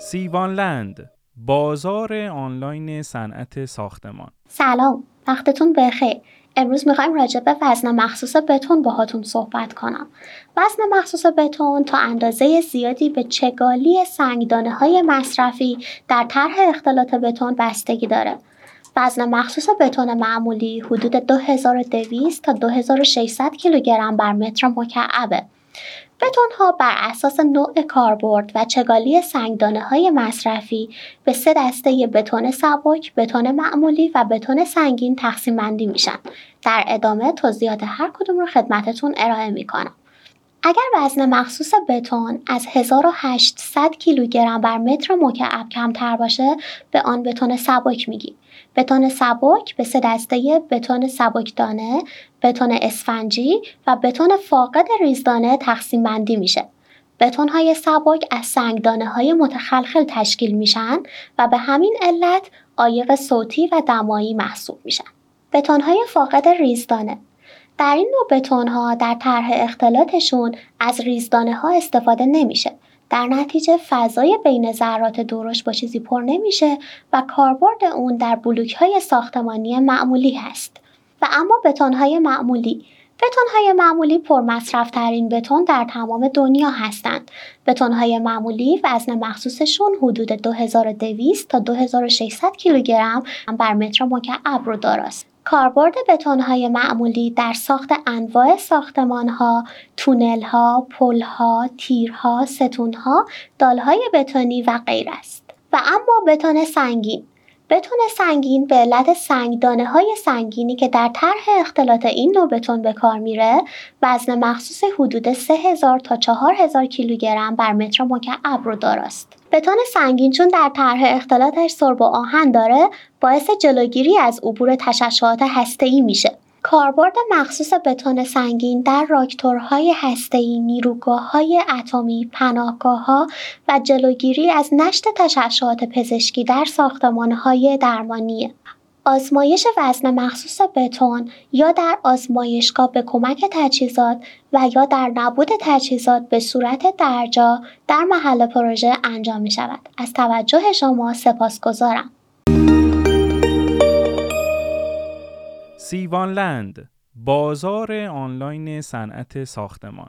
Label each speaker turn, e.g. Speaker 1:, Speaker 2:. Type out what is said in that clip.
Speaker 1: سیوانلند بازار آنلاین صنعت ساختمان.
Speaker 2: سلام وقتتون بخیر. امروز می‌خوایم راجع به وزن مخصوص بتون باهاتون صحبت کنم. وزن مخصوص بتون تا اندازه زیادی به چگالی سنگدانه های مصرفی در طرح اختلاط بتون بستگی داره. وزن مخصوص بتون معمولی حدود 2200 تا 2600 کیلوگرم بر متر مکعبه. بتون ها بر اساس نوع کاربرد و چگالی سنگدانه های مصرفی به سه دسته بتون سبک، بتون معمولی و بتون سنگین تقسیم بندی میشن. در ادامه توضیحات هر کدوم رو خدمتتون ارائه می‌کنم. اگر وزن مخصوص بتون از 1800 کیلوگرم بر متر مکعب کمتر باشه به آن بتون سبک میگیم. بتون سبک به سه دسته بتون سبکدانه، بتون اسفنجی و بتون فاقد ریزدانه تقسیم بندی میشه. بتون های سبک از سنگدانه های متخلخل تشکیل میشن و به همین علت عایق صوتی و دمایی محسوب میشن. بتون های فاقد ریزدانه در این نوع بتون ها در طرح اختلاطشون از ریزدانه ها استفاده نمیشه در نتیجه فضای بین ذرات درشت با چیزی پر نمیشه و کاربرد اون در بلوک های ساختمانی معمولی هست و اما بتون های معمولی بتون های معمولی پرمصرف ترین بتون در تمام دنیا هستند. بتون های معمولی وزن مخصوصشون حدود 2200 تا 2600 کیلوگرم بر متر مکعب رو داراست. کاربرد بتون‌های معمولی در ساخت انواع ساختمان‌ها، تونل‌ها، پل‌ها، تیرها، ستون‌ها، دالهای بتونی و غیر است. و اما بتون سنگین بتون سنگین به علت سنگدانه های سنگینی که در طرح اختلاط این نوع بتون به کار میره وزن مخصوص حدود 3000 تا 4000 کیلوگرم بر متر مکعب رو داراست. بتون سنگین چون در طرح اختلاطش سرب و آهن داره باعث جلوگیری از عبور تشعشعات هسته‌ای میشه. کاربرد مخصوص بتون سنگین در راکتورهای هسته‌ای، نیروگاه‌های اتمی، پناهگاه‌ها و جلوگیری از نشت تشعشعات پزشکی در ساختمان‌های درمانی آزمایش وزن مخصوص بتون یا در آزمایشگاه به کمک تجهیزات و یا در نبود تجهیزات به صورت درجا در محل پروژه انجام می شود. از توجه شما سپاسگزارم.
Speaker 1: سیوانلند بازار آنلاین صنعت ساختمان